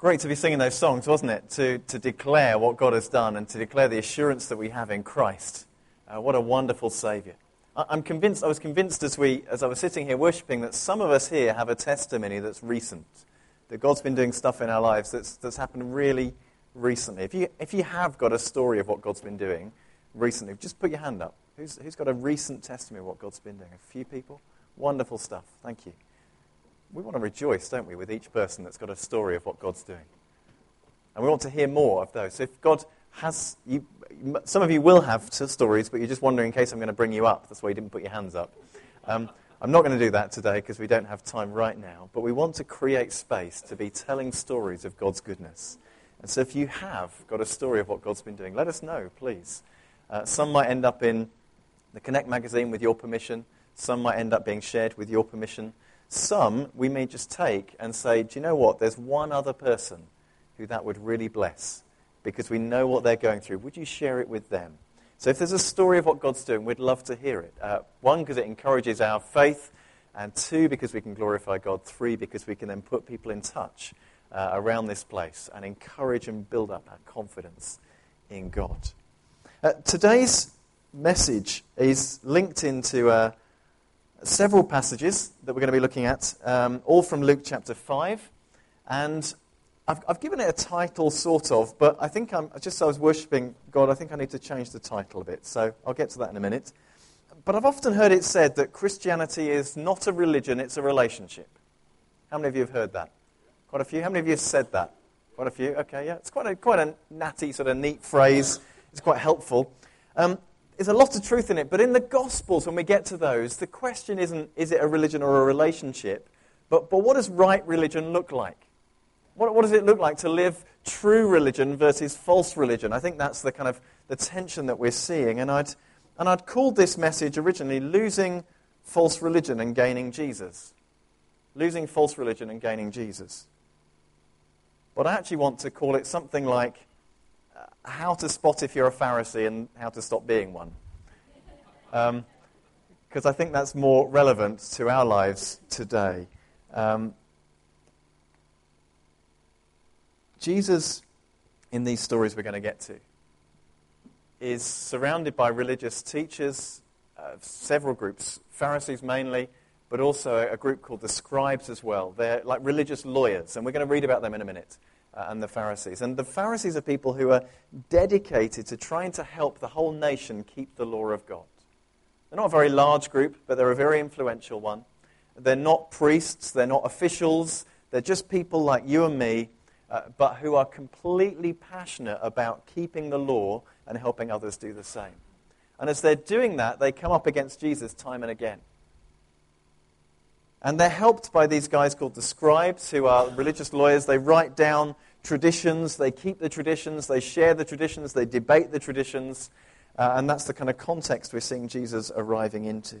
Great to be singing those songs, wasn't it? To, to declare what God has done and to declare the assurance that we have in Christ. Uh, what a wonderful Saviour. I, I'm convinced, I was convinced as, we, as I was sitting here worshipping that some of us here have a testimony that's recent. That God's been doing stuff in our lives that's, that's happened really recently. If you, if you have got a story of what God's been doing recently, just put your hand up. Who's, who's got a recent testimony of what God's been doing? A few people? Wonderful stuff. Thank you we want to rejoice, don't we, with each person that's got a story of what God's doing. And we want to hear more of those. So if God has, you, some of you will have stories, but you're just wondering in case I'm going to bring you up. That's why you didn't put your hands up. Um, I'm not going to do that today because we don't have time right now. But we want to create space to be telling stories of God's goodness. And so if you have got a story of what God's been doing, let us know, please. Uh, some might end up in the Connect magazine with your permission. Some might end up being shared with your permission. Some we may just take and say, do you know what? There's one other person who that would really bless because we know what they're going through. Would you share it with them? So if there's a story of what God's doing, we'd love to hear it. Uh, one, because it encourages our faith. And two, because we can glorify God. Three, because we can then put people in touch uh, around this place and encourage and build up our confidence in God. Uh, today's message is linked into a, several passages that we're going to be looking at, um, all from Luke chapter 5. And I've, I've, given it a title, sort of, but I think I'm, just as I was worshipping God, I think I need to change the title a bit. So I'll get to that in a minute. But I've often heard it said that Christianity is not a religion, it's a relationship. How many of you have heard that? Quite a few. How many of you have said that? Quite a few. Okay, yeah. It's quite a, quite a natty, sort of neat phrase. It's quite helpful. Um, there's a lot of truth in it. But in the Gospels, when we get to those, the question isn't is it a religion or a relationship, but, but what does right religion look like? What, what does it look like to live true religion versus false religion? I think that's the kind of the tension that we're seeing. And I'd, and I'd called this message originally Losing False Religion and Gaining Jesus. Losing false religion and gaining Jesus. But I actually want to call it something like how to spot if you're a Pharisee and how to stop being one. Because um, I think that's more relevant to our lives today. Um, Jesus, in these stories we're going to get to, is surrounded by religious teachers, uh, several groups, Pharisees mainly, but also a group called the scribes as well. They're like religious lawyers, and we're going to read about them in a minute uh, and the Pharisees. And the Pharisees are people who are dedicated to trying to help the whole nation keep the law of God. They're not a very large group, but they're a very influential one. They're not priests, they're not officials, they're just people like you and me, uh, but who are completely passionate about keeping the law and helping others do the same. And as they're doing that, they come up against Jesus time and again. And they're helped by these guys called the scribes, who are religious lawyers. They write down traditions, they keep the traditions, they share the traditions, they debate the traditions. Uh, and that's the kind of context we're seeing Jesus arriving into.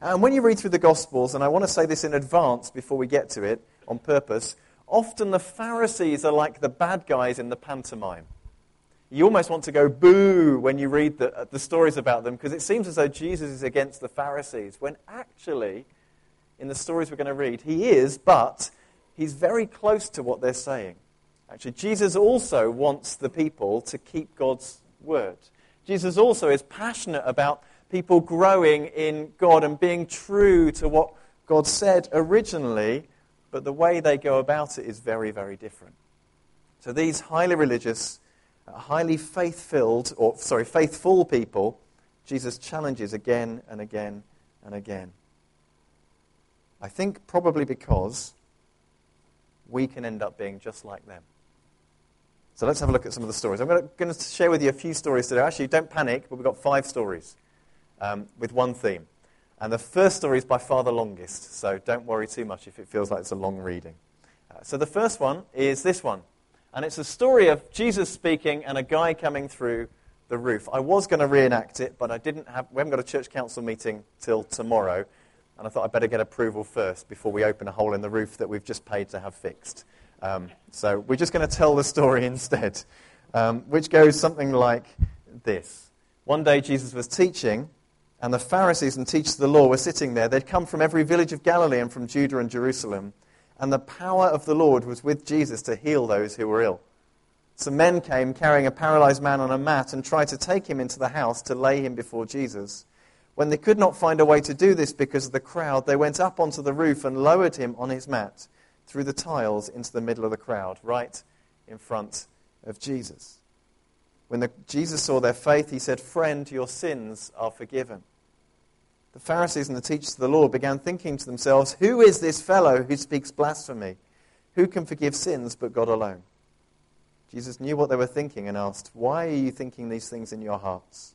And when you read through the Gospels, and I want to say this in advance before we get to it on purpose, often the Pharisees are like the bad guys in the pantomime. You almost want to go boo when you read the, the stories about them because it seems as though Jesus is against the Pharisees, when actually in the stories we're going to read. He is, but he's very close to what they're saying. Actually, Jesus also wants the people to keep God's word. Jesus also is passionate about people growing in God and being true to what God said originally, but the way they go about it is very, very different. So these highly religious, uh, highly faith-filled, or sorry, faithful people, Jesus challenges again and again and again. I think probably because we can end up being just like them. So let's have a look at some of the stories. I'm going to, share with you a few stories today. Actually, don't panic, but we've got five stories um, with one theme. And the first story is by far the longest, so don't worry too much if it feels like it's a long reading. Uh, so the first one is this one. And it's a story of Jesus speaking and a guy coming through the roof. I was going to reenact it, but I didn't have, we haven't got a church council meeting till tomorrow and I thought I'd better get approval first before we open a hole in the roof that we've just paid to have fixed. Um, so we're just going to tell the story instead, um, which goes something like this. One day Jesus was teaching, and the Pharisees and teachers of the law were sitting there. They'd come from every village of Galilee and from Judah and Jerusalem. and the power of the Lord was with Jesus to heal those who were ill. Some men came carrying a paralyzed man on a mat and tried to take him into the house to lay him before Jesus. When they could not find a way to do this because of the crowd, they went up onto the roof and lowered him on his mat through the tiles into the middle of the crowd, right in front of Jesus. When the, Jesus saw their faith, he said, Friend, your sins are forgiven. The Pharisees and the teachers of the law began thinking to themselves, Who is this fellow who speaks blasphemy? Who can forgive sins but God alone? Jesus knew what they were thinking and asked, Why are you thinking these things in your hearts?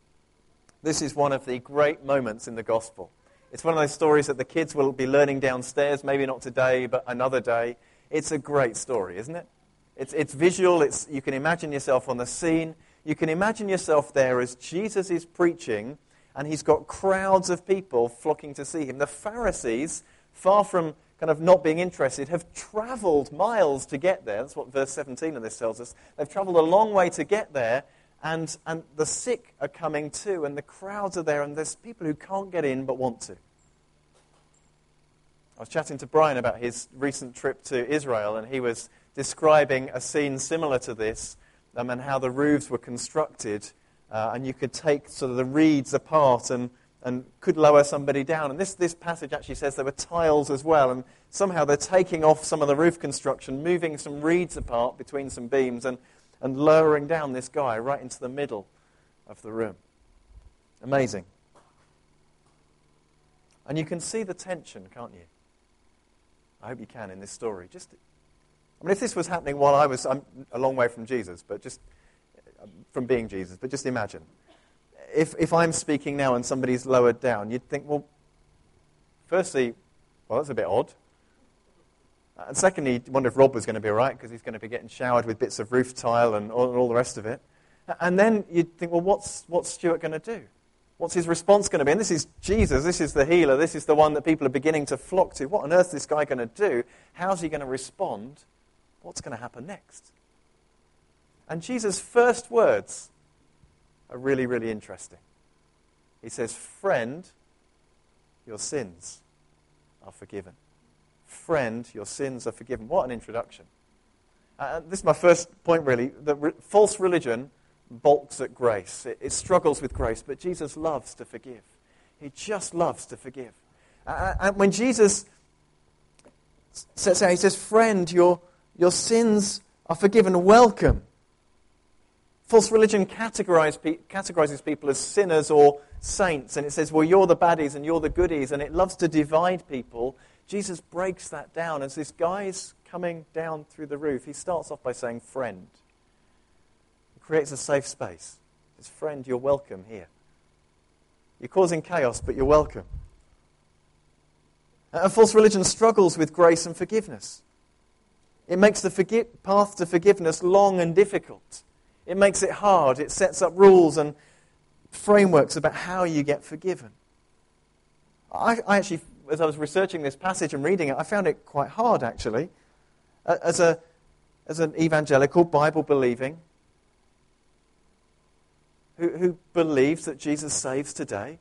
This is one of the great moments in the gospel. It's one of those stories that the kids will be learning downstairs, maybe not today, but another day. It's a great story, isn't it? It's, it's visual, it's, you can imagine yourself on the scene. You can imagine yourself there as Jesus is preaching, and he's got crowds of people flocking to see him. The Pharisees, far from kind of not being interested, have traveled miles to get there. That's what verse 17 of this tells us. They've traveled a long way to get there, and, and the sick are coming too, and the crowds are there, and there's people who can't get in but want to. I was chatting to Brian about his recent trip to Israel, and he was describing a scene similar to this um, and how the roofs were constructed, uh, and you could take sort of the reeds apart and and could lower somebody down. And this, this passage actually says there were tiles as well, and somehow they're taking off some of the roof construction, moving some reeds apart between some beams, and, and lowering down this guy right into the middle of the room. Amazing. And you can see the tension, can't you? I hope you can in this story. Just, I mean, if this was happening while I was, I'm a long way from Jesus, but just from being Jesus, but just imagine if, if I'm speaking now and somebody's lowered down, you'd think, well, firstly, well, that's a bit odd. Uh, and secondly, you wonder if Rob was going to be all right because he's going to be getting showered with bits of roof tile and all, and all the rest of it. And then you'd think, well, what's, what's Stuart going to do? What's his response going to be? And this is Jesus, this is the healer, this is the one that people are beginning to flock to. What on earth is this guy going to do? How's he going to respond? What's going to happen next? And Jesus' first words are really, really interesting. He says, Friend, your sins are forgiven. Friend, your sins are forgiven. What an introduction. Uh, this is my first point, really. The re- false religion balks at grace, it, it, struggles with grace, but Jesus loves to forgive. He just loves to forgive. Uh, and when Jesus says, he says, Friend, your, your sins are forgiven. Welcome. False religion categorizes people as sinners or saints, and it says, well, you're the baddies and you're the goodies, and it loves to divide people. Jesus breaks that down as this guy's coming down through the roof. He starts off by saying, friend. He creates a safe space. His friend, you're welcome here. You're causing chaos, but you're welcome. And false religion struggles with grace and forgiveness. It makes the forgi- path to forgiveness long and difficult. It makes it hard. It sets up rules and frameworks about how you get forgiven. I, I, actually, as I was researching this passage and reading it, I found it quite hard, actually. As, a, as an evangelical, Bible believing, who, who believes that Jesus saves today,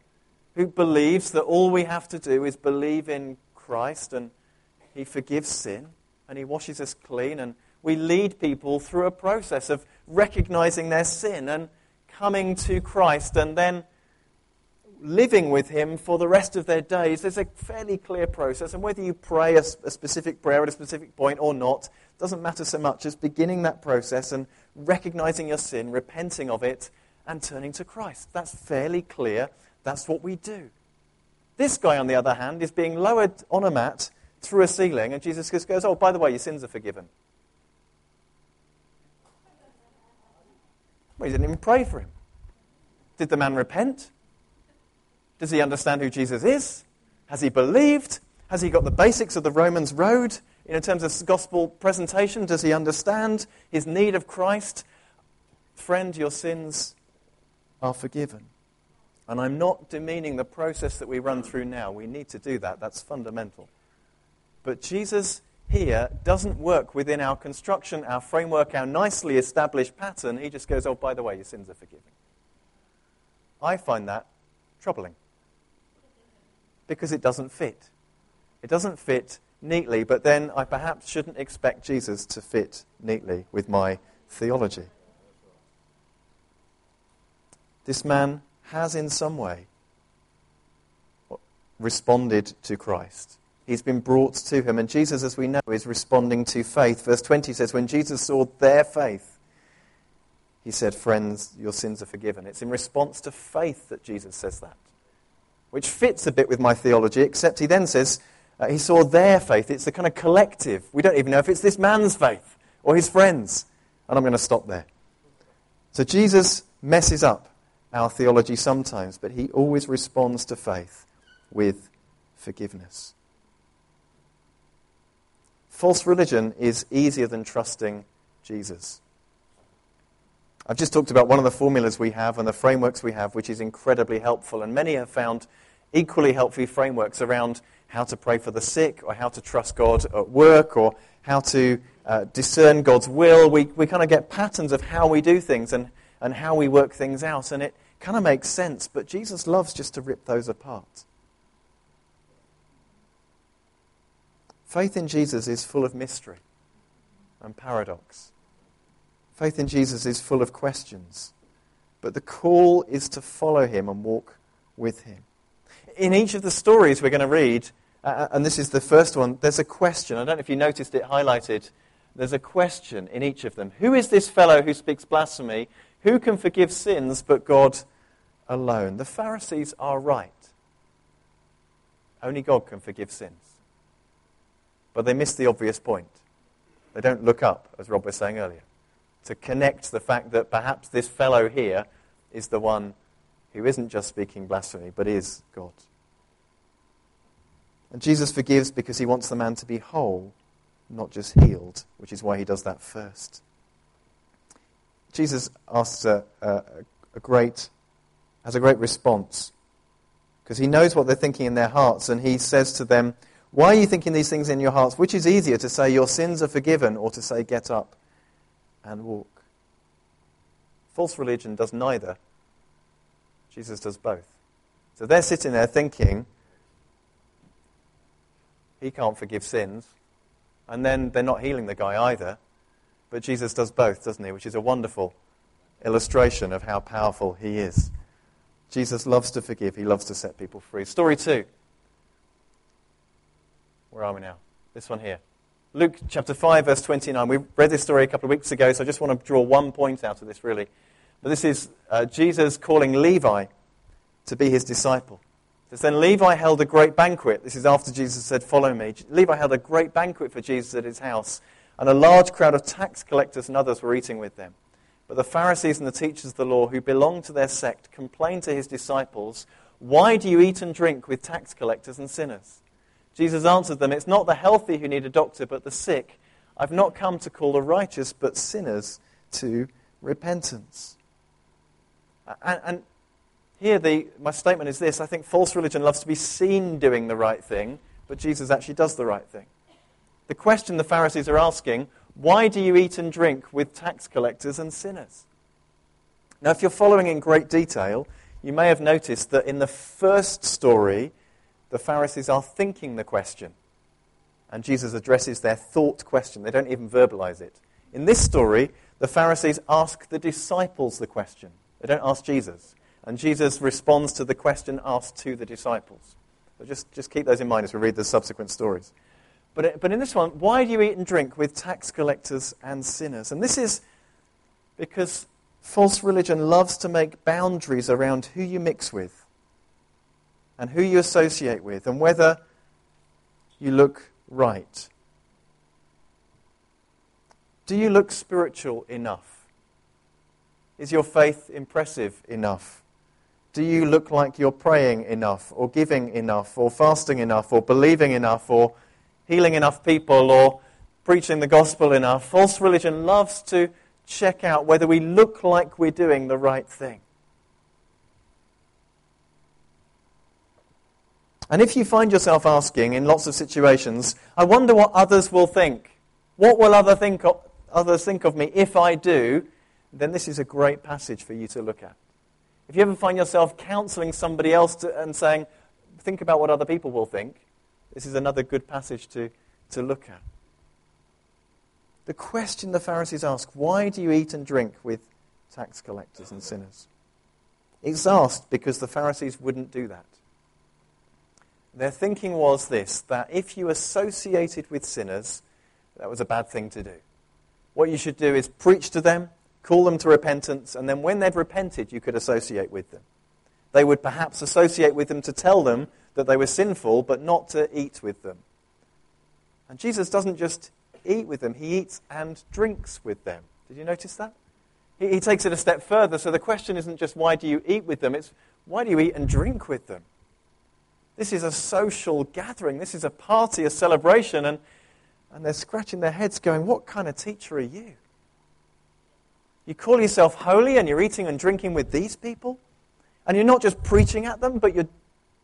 who believes that all we have to do is believe in Christ and He forgives sin and He washes us clean and we lead people through a process of recognizing their sin and coming to Christ and then living with Him for the rest of their days. There's a fairly clear process, and whether you pray a, a specific prayer at a specific point or not doesn't matter so much as beginning that process and recognizing your sin, repenting of it, and turning to Christ. That's fairly clear. That's what we do. This guy, on the other hand, is being lowered on a mat through a ceiling, and Jesus just goes, Oh, by the way, your sins are forgiven. Well, he didn't even pray for him. Did the man repent? Does he understand who Jesus is? Has he believed? Has he got the basics of the Romans road in terms of gospel presentation? Does he understand his need of Christ? Friend, your sins are forgiven. And I'm not demeaning the process that we run through now. We need to do that. That's fundamental. But Jesus here doesn't work within our construction, our framework, our nicely established pattern. He just goes, oh, by the way, your sins are forgiven. I find that troubling because it doesn't fit. It doesn't fit neatly, but then I perhaps shouldn't expect Jesus to fit neatly with my theology. This man has, in some way, responded to Christ. He's been brought to him. And Jesus, as we know, is responding to faith. Verse 20 says, When Jesus saw their faith, he said, Friends, your sins are forgiven. It's in response to faith that Jesus says that which fits a bit with my theology, except he then says uh, he saw their faith. It's a kind of collective. We don't even know if it's this man's faith or his friends. And I'm going to stop there. So Jesus messes up our theology sometimes, but he always responds to faith with forgiveness. False religion is easier than trusting Jesus. I've just talked about one of the formulas we have and the frameworks we have, which is incredibly helpful. And many have found equally helpful frameworks around how to pray for the sick, or how to trust God at work, or how to uh, discern God's will. We, we kind of get patterns of how we do things and, and how we work things out. And it kind of makes sense, but Jesus loves just to rip those apart. Faith in Jesus is full of mystery and paradox. Faith in Jesus is full of questions, but the call is to follow him and walk with him. In each of the stories we're going to read, uh, uh, and this is the first one, there's a question. I don't know if you noticed it highlighted. There's a question in each of them. Who is this fellow who speaks blasphemy? Who can forgive sins but God alone? The Pharisees are right. Only God can forgive sins. But they miss the obvious point. They don't look up, as Rob was saying earlier to connect the fact that perhaps this fellow here is the one who isn't just speaking blasphemy, but is God. And Jesus forgives because he wants the man to be whole, not just healed, which is why he does that first. Jesus asks a, a, a great, has a great response because he knows what they're thinking in their hearts, and he says to them, Why are you thinking these things in your hearts? Which is easier to say, Your sins are forgiven, or to say, Get up and walk. False religion does neither. Jesus does both. So they're sitting there thinking, he can't forgive sins. And then they're not healing the guy either. But Jesus does both, doesn't he? Which is a wonderful illustration of how powerful he is. Jesus loves to forgive, he loves to set people free. Story two. Where are we now? This one here. Luke chapter 5, verse 29. We read this story a couple of weeks ago, so I just want to draw one point out of this, really. But this is uh, Jesus calling Levi to be his disciple. It says, Then Levi held a great banquet. This is after Jesus said, Follow me. Levi held a great banquet for Jesus at his house, and a large crowd of tax collectors and others were eating with them. But the Pharisees and the teachers of the law who belonged to their sect complained to his disciples, Why do you eat and drink with tax collectors and sinners? Jesus answered them, It's not the healthy who need a doctor, but the sick. I've not come to call the righteous, but sinners to repentance. And, and here, the, my statement is this I think false religion loves to be seen doing the right thing, but Jesus actually does the right thing. The question the Pharisees are asking why do you eat and drink with tax collectors and sinners? Now, if you're following in great detail, you may have noticed that in the first story, the Pharisees are thinking the question. And Jesus addresses their thought question. They don't even verbalize it. In this story, the Pharisees ask the disciples the question. They don't ask Jesus. And Jesus responds to the question asked to the disciples. So just, just keep those in mind as we read the subsequent stories. But, uh, but in this one, why do you eat and drink with tax collectors and sinners? And this is because false religion loves to make boundaries around who you mix with and who you associate with and whether you look right. Do you look spiritual enough? Is your faith impressive enough? Do you look like you're praying enough, or giving enough, or fasting enough, or believing enough, or healing enough people or preaching the gospel enough. False religion loves to check out whether we look like we're doing the right thing. And if you find yourself asking in lots of situations, I wonder what others will think. What will other think of, others think of me if I do? Then this is a great passage for you to look at. If you ever find yourself counseling somebody else to, and saying, think about what other people will think, this is another good passage to, to look at. The question the Pharisees ask, why do you eat and drink with tax collectors and sinners? It's asked because the Pharisees wouldn't do that. Their thinking was this that if you associated with sinners, that was a bad thing to do. What you should do is preach to them, call them to repentance, and then when they've repented, you could associate with them. They would perhaps associate with them to tell them that they were sinful, but not to eat with them. And Jesus doesn't just eat with them, he eats and drinks with them. Did you notice that? He, he takes it a step further. So the question isn't just why do you eat with them, it's why do you eat and drink with them? This is a social gathering. This is a party, a celebration. And, and they're scratching their heads going, What kind of teacher are you? You call yourself holy and you're eating and drinking with these people? And you're not just preaching at them, but you're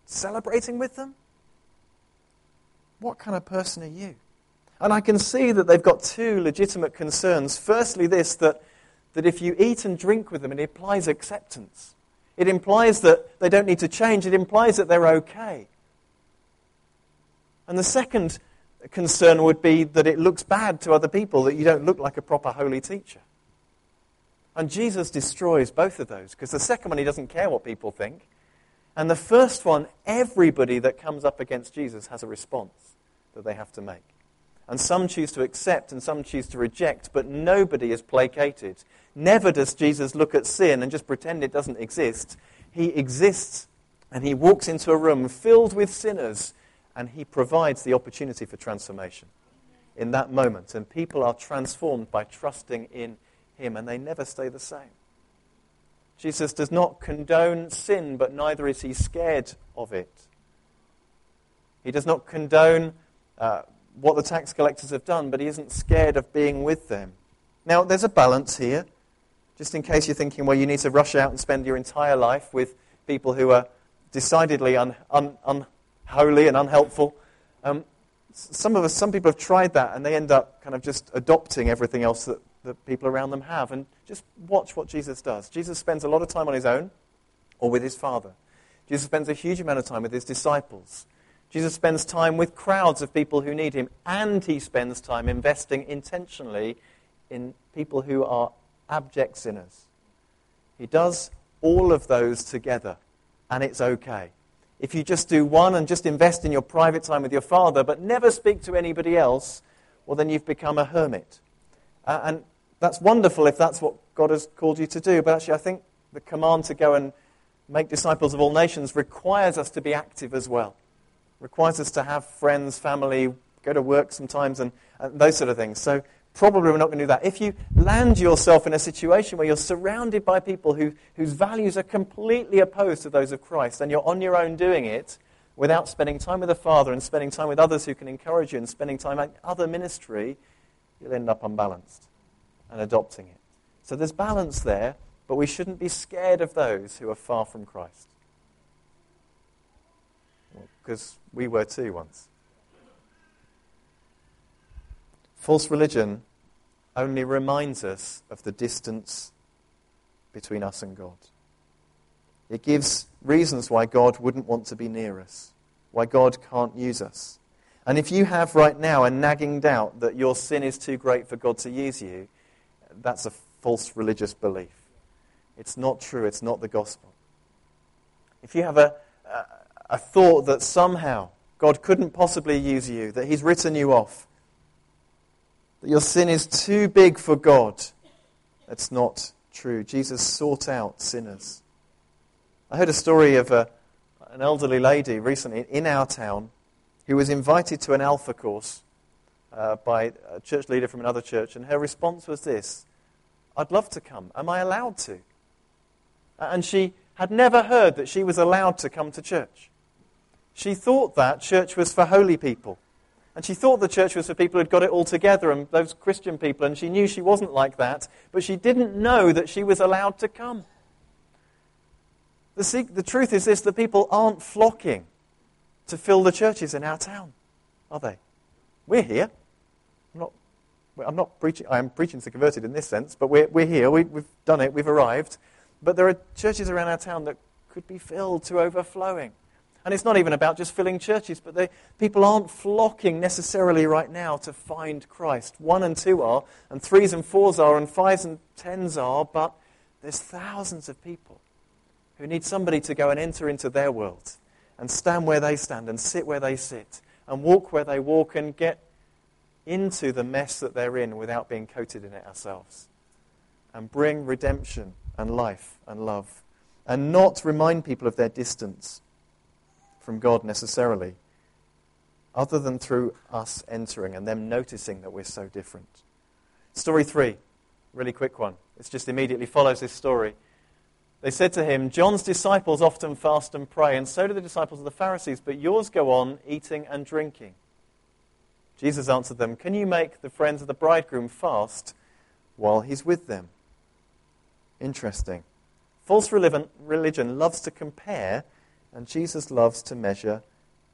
celebrating with them? What kind of person are you? And I can see that they've got two legitimate concerns. Firstly, this that, that if you eat and drink with them, it implies acceptance. It implies that they don't need to change. It implies that they're okay. And the second concern would be that it looks bad to other people, that you don't look like a proper holy teacher. And Jesus destroys both of those because the second one, he doesn't care what people think. And the first one, everybody that comes up against Jesus has a response that they have to make. And some choose to accept and some choose to reject, but nobody is placated. Never does Jesus look at sin and just pretend it doesn't exist. He exists and he walks into a room filled with sinners and he provides the opportunity for transformation in that moment. And people are transformed by trusting in him and they never stay the same. Jesus does not condone sin, but neither is he scared of it. He does not condone uh, what the tax collectors have done, but he isn't scared of being with them. Now, there's a balance here. Just in case you're thinking, well, you need to rush out and spend your entire life with people who are decidedly un, un, unholy and unhelpful. Um, some of us, some people have tried that and they end up kind of just adopting everything else that the people around them have. And just watch what Jesus does. Jesus spends a lot of time on his own or with his Father. Jesus spends a huge amount of time with his disciples. Jesus spends time with crowds of people who need him, and he spends time investing intentionally in people who are abject sinners. He does all of those together, and it's okay. If you just do one and just invest in your private time with your father, but never speak to anybody else, well, then you've become a hermit. Uh, and that's wonderful if that's what God has called you to do. But actually, I think the command to go and make disciples of all nations requires us to be active as well requires us to have friends, family, go to work sometimes, and, and those sort of things. So probably we're not going to do that. If you land yourself in a situation where you're surrounded by people who, whose values are completely opposed to those of Christ, and you're on your own doing it without spending time with the Father and spending time with others who can encourage you and spending time at other ministry, you'll end up unbalanced and adopting it. So there's balance there, but we shouldn't be scared of those who are far from Christ because we were too once. False religion only reminds us of the distance between us and God. It gives reasons why God wouldn't want to be near us, why God can't use us. And if you have right now a nagging doubt that your sin is too great for God to use you, that's a false religious belief. It's not true, it's not the gospel. If you have a, thought that somehow God couldn't possibly use you, that He's written you off, that your sin is too big for God. That's not true. Jesus sought out sinners. I heard a story of a, an elderly lady recently in our town who was invited to an alpha course uh, by a church leader from another church, and her response was this I'd love to come. Am I allowed to? And she had never heard that she was allowed to come to church. She thought that church was for holy people, And she thought the church was for people who'd got it all together and those Christian people, and she knew she wasn't like that, but she didn't know that she was allowed to come. The, the truth is this the people aren't flocking to fill the churches in our town, are they? We're here. I'm not, I'm not preaching, I'm preaching to converted in this sense, but we're, we're here. We, we've done it. We've arrived. But there are churches around our town that could be filled to overflowing. And it's not even about just filling churches, but they, people aren't flocking necessarily right now to find Christ. One and two are, and threes and fours are, and fives and tens are, but there's thousands of people who need somebody to go and enter into their world and stand where they stand and sit where they sit and walk where they walk and get into the mess that they're in without being coated in it ourselves and bring redemption and life and love and not remind people of their distance from God necessarily, other than through us entering and them noticing that we're so different. Story three, really quick one. It just immediately follows this story. They said to him, John's disciples often fast and pray, and so do the disciples of the Pharisees, but yours go on eating and drinking. Jesus answered them, Can you make the friends of the bridegroom fast while he's with them? Interesting. False religion loves to compare and Jesus loves to measure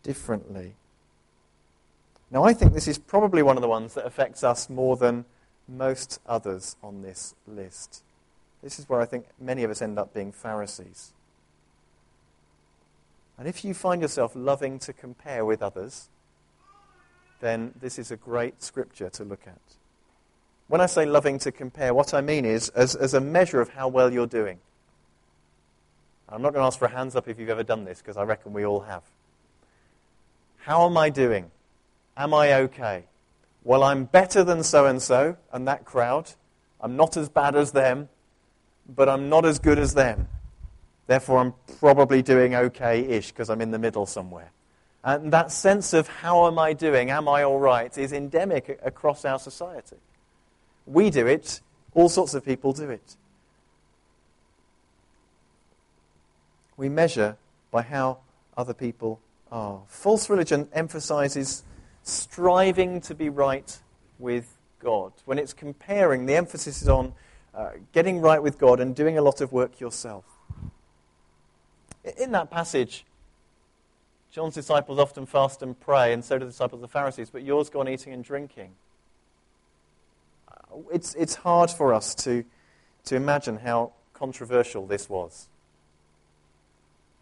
differently. Now, I think this is probably one of the ones that affects us more than most others on this list. This is where I think many of us end up being Pharisees. And if you find yourself loving to compare with others, then this is a great scripture to look at. When I say loving to compare, what I mean is as, as a measure of how well you're doing. I'm not going to ask for a hands up if you've ever done this, because I reckon we all have. How am I doing? Am I okay? Well, I'm better than so and so and that crowd. I'm not as bad as them, but I'm not as good as them. Therefore, I'm probably doing okay ish because I'm in the middle somewhere. And that sense of how am I doing, am I all right, is endemic across our society. We do it, all sorts of people do it. We measure by how other people are. False religion emphasizes striving to be right with God. When it's comparing, the emphasis is on uh, getting right with God and doing a lot of work yourself. In that passage, John's disciples often fast and pray, and so do the disciples of the Pharisees, but yours go on eating and drinking. Uh, it's, it's hard for us to, to imagine how controversial this was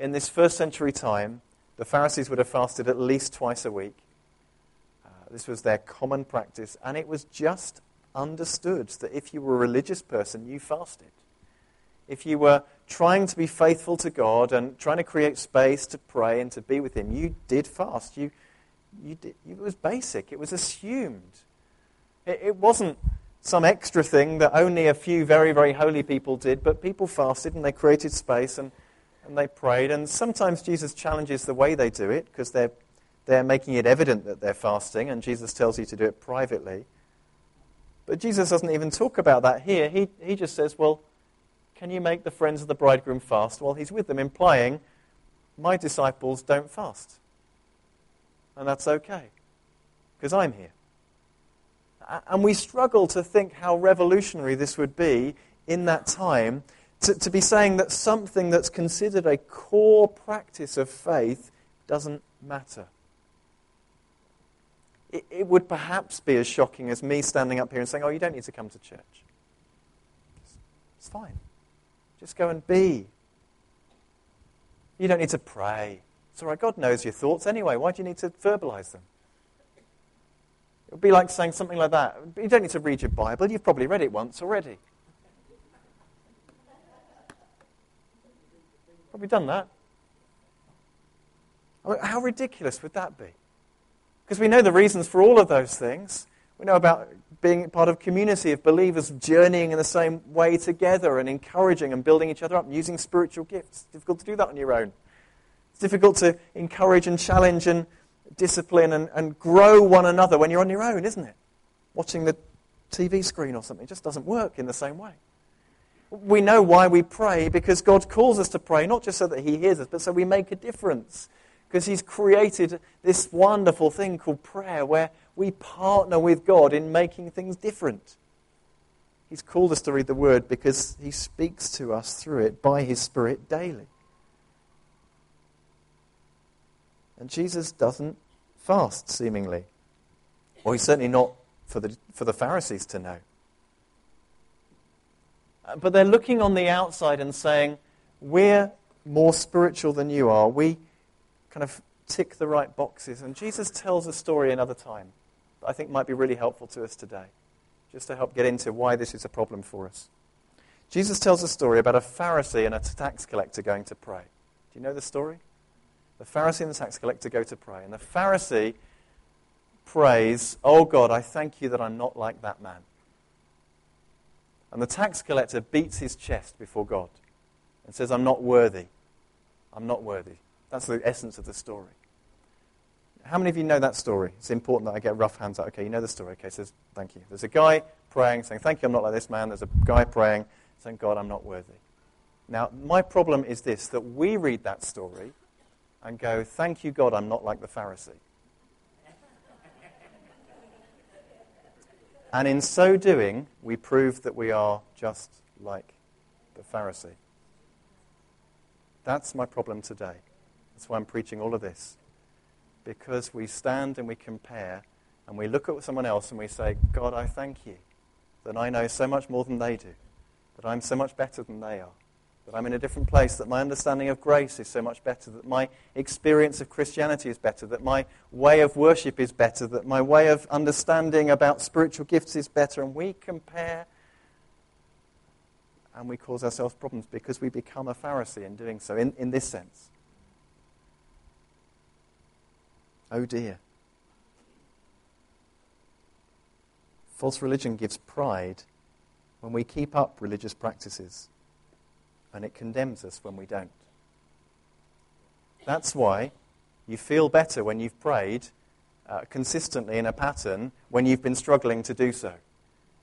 in this first century time, the Pharisees would have fasted at least twice a week. Uh, this was their common practice, and it was just understood that if you were a religious person, you fasted. If you were trying to be faithful to God and trying to create space to pray and to be with Him, you did fast. You, you did, it was basic, it was assumed. It, it wasn't some extra thing that only a few very, very holy people did, but people fasted and they created space and and they prayed. And sometimes Jesus challenges the way they do it because they're, they're making it evident that they're fasting, and Jesus tells you to do it privately. But Jesus doesn't even talk about that here. He, he just says, Well, can you make the friends of the bridegroom fast while he's with them? Implying, My disciples don't fast. And that's okay, because I'm here. And we struggle to think how revolutionary this would be in that time to, to be saying that something that's considered a core practice of faith doesn't matter. It, it would perhaps be as shocking as me standing up here and saying, Oh, you don't need to come to church. It's, it's fine. Just go and be. You don't need to pray. It's all right. God knows your thoughts anyway. Why do you need to verbalize them? It would be like saying something like that. You don't need to read your Bible. You've probably read it once already. Probably done that. How ridiculous would that be? Because we know the reasons for all of those things. We know about being part of community of believers journeying in the same way together and encouraging and building each other up and using spiritual gifts. It's difficult to do that on your own. It's difficult to encourage and challenge and discipline and, and grow one another when you're on your own, isn't it? Watching the TV screen or something just doesn't work in the same way. We know why we pray because God calls us to pray, not just so that He hears us, but so we make a difference. Because He's created this wonderful thing called prayer where we partner with God in making things different. He's called us to read the Word because He speaks to us through it by His Spirit daily. And Jesus doesn't fast, seemingly. Well, he's certainly not for the, for the Pharisees to know. Uh, but they're looking on the outside and saying, We're more spiritual than you are. We kind of tick the right boxes. And Jesus tells a story another time that I think might be really helpful to us today, just to help get into why this is a problem for us. Jesus tells a story about a Pharisee and a tax collector going to pray. Do you know the story? The Pharisee and the tax collector go to pray. And the Pharisee prays, Oh God, I thank you that I'm not like that man. And the tax collector beats his chest before God and says, I'm not worthy. I'm not worthy. That's the essence of the story. How many of you know that story? It's important that I get rough hands out. Okay, you know the story. Okay, says, thank you. There's a guy praying, saying, thank you, I'm not like this man. There's a guy praying, saying, God, I'm not worthy. Now, my problem is this that we read that story and go, thank you, God, I'm not like the Pharisee. And in so doing, we prove that we are just like the Pharisee. That's my problem today. That's why I'm preaching all of this. Because we stand and we compare and we look at someone else and we say, God, I thank you that I know so much more than they do, that I'm so much better than they are that I'm in a different place, that my understanding of grace is so much better, that my experience of Christianity is better, that my way of worship is better, that my way of understanding about spiritual gifts is better. And we compare and we cause ourselves problems because we become a Pharisee in doing so, in, in this sense. Oh dear. False religion gives pride when we keep up religious practices and it condemns us when we don't. That's why you feel better when you've prayed uh, consistently in a pattern when you've been struggling to do so.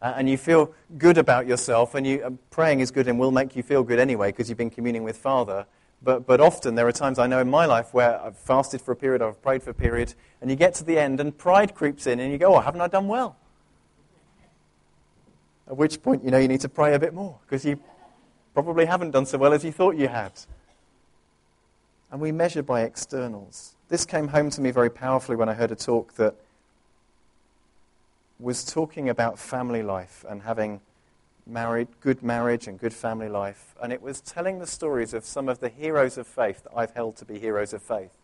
Uh, and you feel good about yourself, and you, uh, praying is good and will make you feel good anyway because you've been communing with Father. But, but often there are times I know in my life where I've fasted for a period, I've prayed for a period, and you get to the end and pride creeps in and you go, oh, haven't I done well? At which point, you know, you need to pray a bit more because you probably haven't done so well as you thought you had. And we measure by externals. This came home to me very powerfully when I heard a talk that was talking about family life and having married, good marriage and good family life. And it was telling the stories of some of the heroes of faith that I've held to be heroes of faith.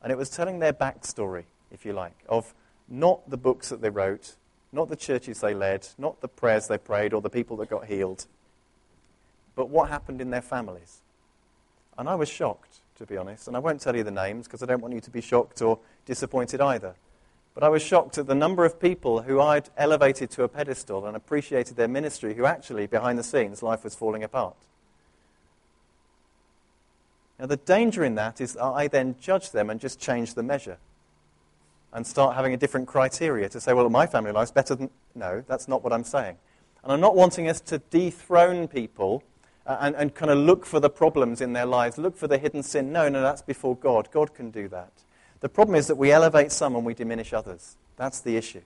And it was telling their backstory, if you like, of not the books that they wrote, not the churches they led, not the prayers they prayed or the people that got healed, but what happened in their families. And I was shocked, to be honest. And I won't tell you the names because I don't want you to be shocked or disappointed either. But I was shocked at the number of people who I'd elevated to a pedestal and appreciated their ministry who actually, behind the scenes, life was falling apart. Now, the danger in that is that I then judge them and just change the measure and start having a different criteria to say, well, my family life's better than. No, that's not what I'm saying. And I'm not wanting us to dethrone people and, and kind of look for the problems in their lives, look for the hidden sin. No, no, that's before God. God can do that. The problem is that we elevate some and we diminish others. That's the issue.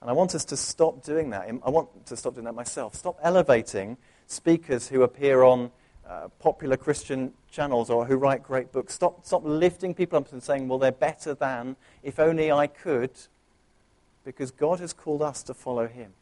And I want us to stop doing that. I want to stop doing that myself. Stop elevating speakers who appear on uh, popular Christian channels or who write great books. Stop, stop lifting people up and saying, well, they're better than, if only I could, because God has called us to follow him.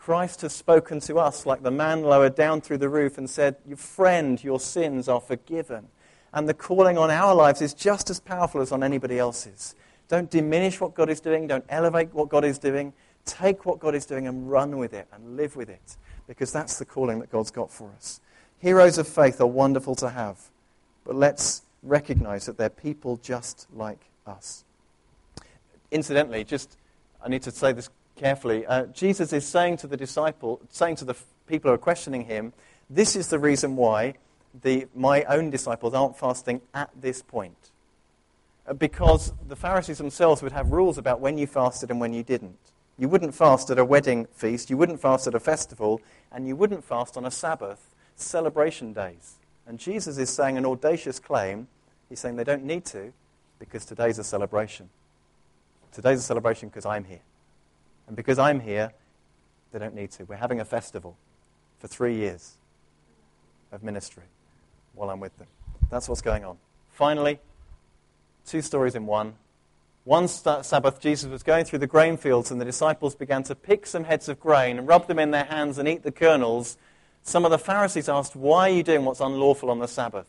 Christ has spoken to us like the man lowered down through the roof and said, Your friend, your sins are forgiven. And the calling on our lives is just as powerful as on anybody else's. Don't diminish what God is doing, don't elevate what God is doing. Take what God is doing and run with it and live with it, because that's the calling that God's got for us. Heroes of faith are wonderful to have, but let's recognize that they're people just like us. Incidentally, just I need to say this carefully. Uh, Jesus is saying to the disciple, saying to the people who are questioning him, this is the reason why the, my own disciples aren't fasting at this point. Uh, because the Pharisees themselves would have rules about when you fasted and when you didn't. You wouldn't fast at a wedding feast, you wouldn't fast at a festival, and you wouldn't fast on a Sabbath, celebration days. And Jesus is saying an audacious claim He's saying they don't need to because today's a celebration. Today's a celebration because I'm here. And because I'm here, they don't need to. We're having a festival for three years of ministry while I'm with them. That's what's going on. Finally, two stories in one. One Sabbath, Jesus was going through the grain fields, and the disciples began to pick some heads of grain and rub them in their hands and eat the kernels. Some of the Pharisees asked, Why are you doing what's unlawful on the Sabbath?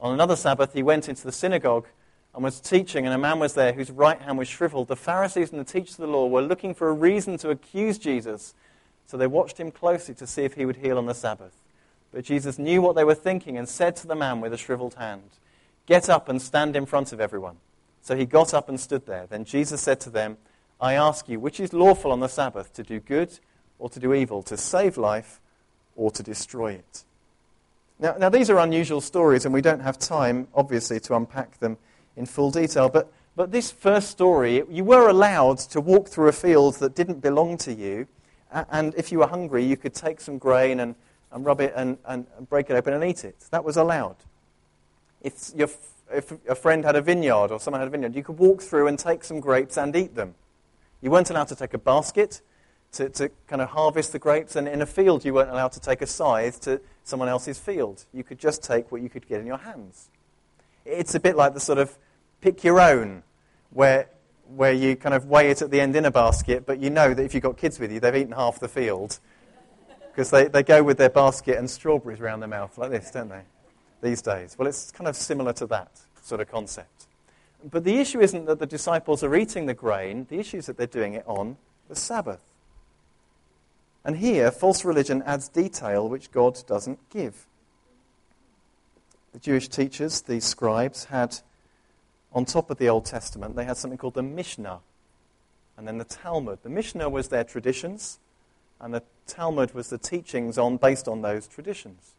On another Sabbath, he went into the synagogue and was teaching, and a man was there whose right hand was shriveled. The Pharisees and the teachers of the law were looking for a reason to accuse Jesus, so they watched him closely to see if he would heal on the Sabbath. But Jesus knew what they were thinking and said to the man with a shriveled hand, Get up and stand in front of everyone. So he got up and stood there. Then Jesus said to them, I ask you, which is lawful on the Sabbath, to do good or to do evil, to save life or to destroy it? Now, now these are unusual stories, and we don't have time, obviously, to unpack them in full detail. But, but this first story, you were allowed to walk through a field that didn't belong to you. And if you were hungry, you could take some grain and, and rub it and, and, break it open and eat it. That was allowed. If, your, if a friend had a vineyard or someone had a vineyard, you could walk through and take some grapes and eat them. You weren't allowed to take a basket to, to kind of harvest the grapes, and in a field, you weren't allowed to take a scythe to someone else's field. You could just take what you could get in your hands. It's a bit like the sort of pick your own, where, where you kind of weigh it at the end in a basket, but you know that if you've got kids with you, they've eaten half the field. Because they, they go with their basket and strawberries around their mouth like this, don't they? These days. Well, it's kind of similar to that sort of concept. But the issue isn't that the disciples are eating the grain, the issue is that they're doing it on the Sabbath. And here, false religion adds detail which God doesn't give. The Jewish teachers, these scribes, had on top of the Old Testament, they had something called the Mishnah and then the Talmud. The Mishnah was their traditions, and the Talmud was the teachings on, based on those traditions.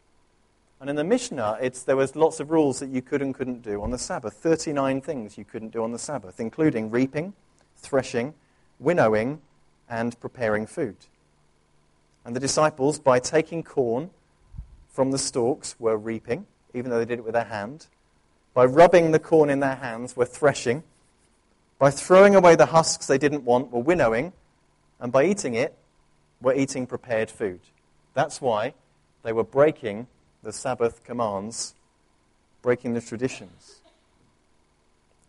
And in the Mishnah, there was lots of rules that you could and couldn't do on the Sabbath. 39 things you couldn't do on the Sabbath, including reaping, threshing, winnowing, and preparing food. And the disciples, by taking corn from the stalks, were reaping, even though they did it with their hand. By rubbing the corn in their hands, were threshing. By throwing away the husks they didn't want, were winnowing. And by eating it, were eating prepared food. That's why they were breaking the Sabbath commands, breaking the traditions.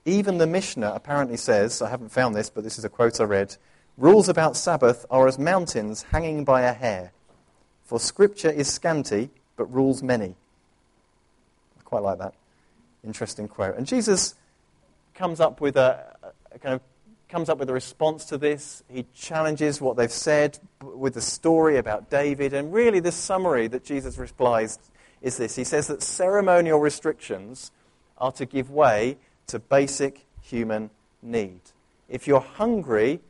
Even the Mishnah apparently says, I haven't found this, but this is a quote I read rules about Sabbath are as mountains hanging by a hair. For scripture is scanty, but rules many. I quite like that. Interesting quote. And Jesus comes up with a, a kind of comes up with a response to this. He challenges what they've said with the story about David. And really, the summary that Jesus replies is this He says that ceremonial restrictions are to give way to basic human need. If you're hungry,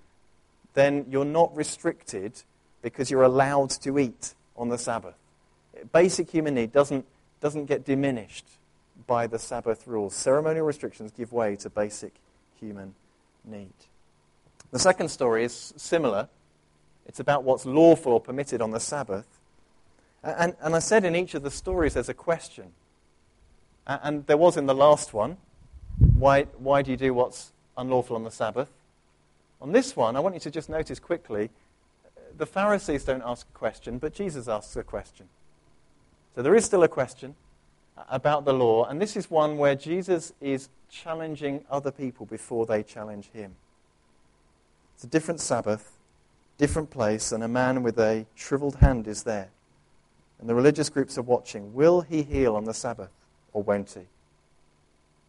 then you're not restricted because you're allowed to eat on the Sabbath. Basic human need doesn't, doesn't get diminished by the Sabbath rules. Ceremonial restrictions give way to basic human need. The second story is similar. It's about what's lawful or permitted on the Sabbath. And, and I said in each of the stories there's a question. And there was in the last one why, why do you do what's unlawful on the Sabbath? On this one, I want you to just notice quickly the Pharisees don't ask a question, but Jesus asks a question. So there is still a question about the law, and this is one where Jesus is challenging other people before they challenge him. It's a different Sabbath, different place, and a man with a shriveled hand is there. And the religious groups are watching. Will he heal on the Sabbath, or won't he?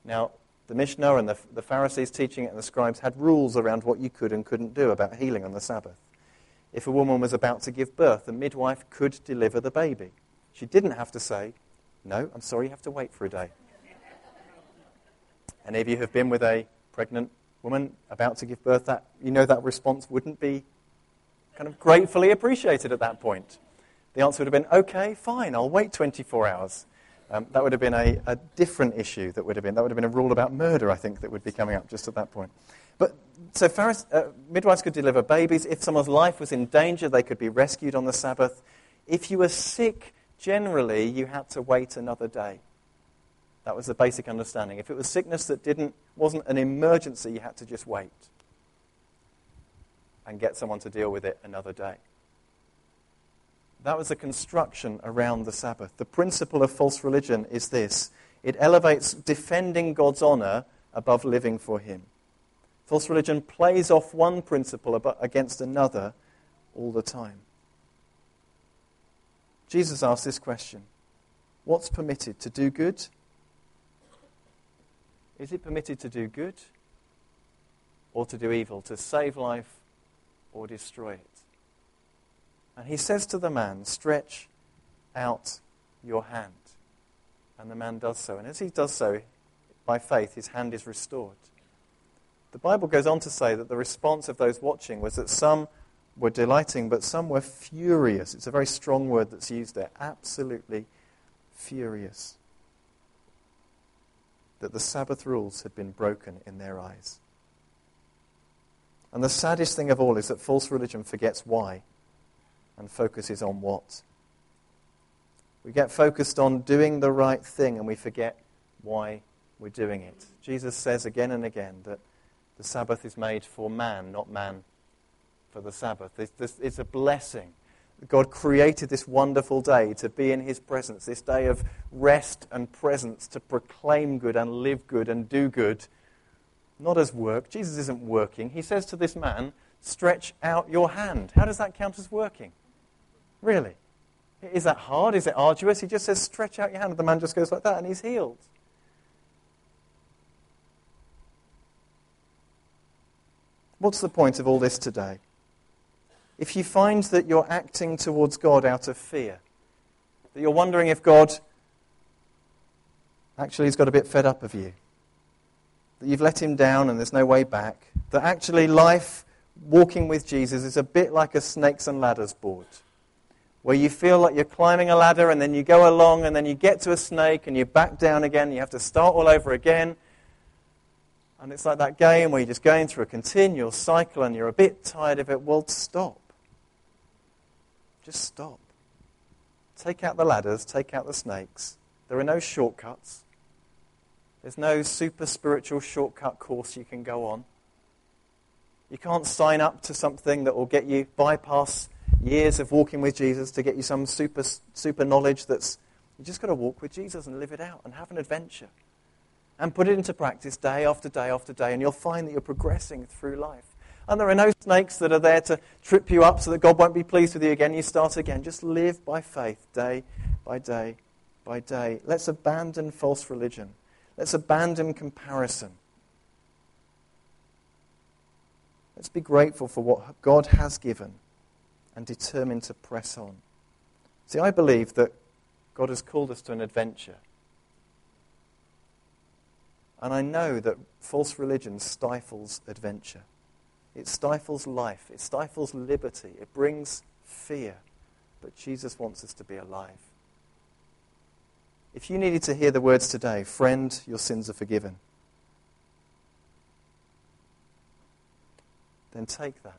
Now, the Mishnah and the, the Pharisees teaching it and the scribes had rules around what you could and couldn't do about healing on the Sabbath. If a woman was about to give birth, the midwife could deliver the baby. She didn't have to say, no, I'm sorry, you have to wait for a day. Any of you have been with a pregnant woman about to give birth, that you know that response wouldn't be kind of gratefully appreciated at that point. The answer would have been, okay, fine, I'll wait 24 hours. Um, that would have been a, a, different issue that would have been. That would have been a rule about murder, I think, that would be coming up just at that point. But so uh, midwives could deliver babies. If someone's life was in danger, they could be rescued on the Sabbath. If you were sick, generally, you had to wait another day. That was the basic understanding. If it was sickness that didn't, wasn't an emergency, you had to just wait and get someone to deal with it another day. That was the construction around the Sabbath. The principle of false religion is this it elevates defending God's honor above living for Him. False religion plays off one principle against another all the time. Jesus asked this question What's permitted? To do good? Is it permitted to do good or to do evil? To save life or destroy it? And he says to the man, Stretch out your hand. And the man does so. And as he does so, by faith, his hand is restored. The Bible goes on to say that the response of those watching was that some were delighting, but some were furious. It's a very strong word that's used there. Absolutely furious. That the Sabbath rules had been broken in their eyes. And the saddest thing of all is that false religion forgets why and focuses on what. We get focused on doing the right thing and we forget why we're doing it. Jesus says again and again that the Sabbath is made for man, not man for the Sabbath. It's, it's a blessing. God created this wonderful day to be in His presence, this day of rest and presence, to proclaim good and live good and do good, not as work. Jesus isn't working. He says to this man, Stretch out your hand. How does that count as working? Really? Is that hard? Is it arduous? He just says, Stretch out your hand. And the man just goes like that and he's healed. What's the point of all this today? If you find that you're acting towards God out of fear, that you're wondering if God actually has got a bit fed up of you, that you've let him down and there's no way back, that actually life walking with Jesus is a bit like a snakes and ladders board, where you feel like you're climbing a ladder and then you go along and then you get to a snake and you back down again, and you have to start all over again and it's like that game where you're just going through a continual cycle and you're a bit tired of it. Well, stop. Just stop. Take out the ladders, take out the snakes. There are no shortcuts. There's no super spiritual shortcut course you can go on. You can't sign up to something that will get you bypass years of walking with Jesus to get you some super super knowledge that's you just got to walk with Jesus and live it out and have an adventure and put it into practice day after day after day, and you'll find that you're progressing through life. And there are no snakes that are there to trip you up so that God won't be pleased with you again. You start again. Just live by faith day by day by day. Let's abandon false religion. Let's abandon comparison. Let's be grateful for what God has given and determined to press on. See, I believe that God has called us to an adventure. And I know that false religion stifles adventure. It stifles life. It stifles liberty. It brings fear. But Jesus wants us to be alive. If you needed to hear the words today, friend, your sins are forgiven, then take that.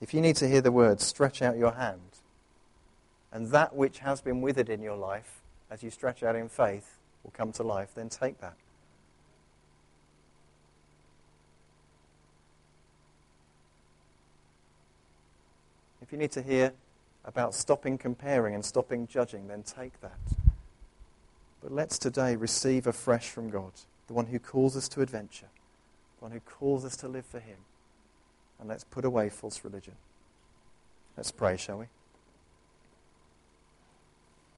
If you need to hear the words, stretch out your hand, and that which has been withered in your life, as you stretch out in faith, will come to life, then take that. If you need to hear about stopping comparing and stopping judging, then take that. But let's today receive afresh from God, the one who calls us to adventure, the one who calls us to live for Him. And let's put away false religion. Let's pray, shall we?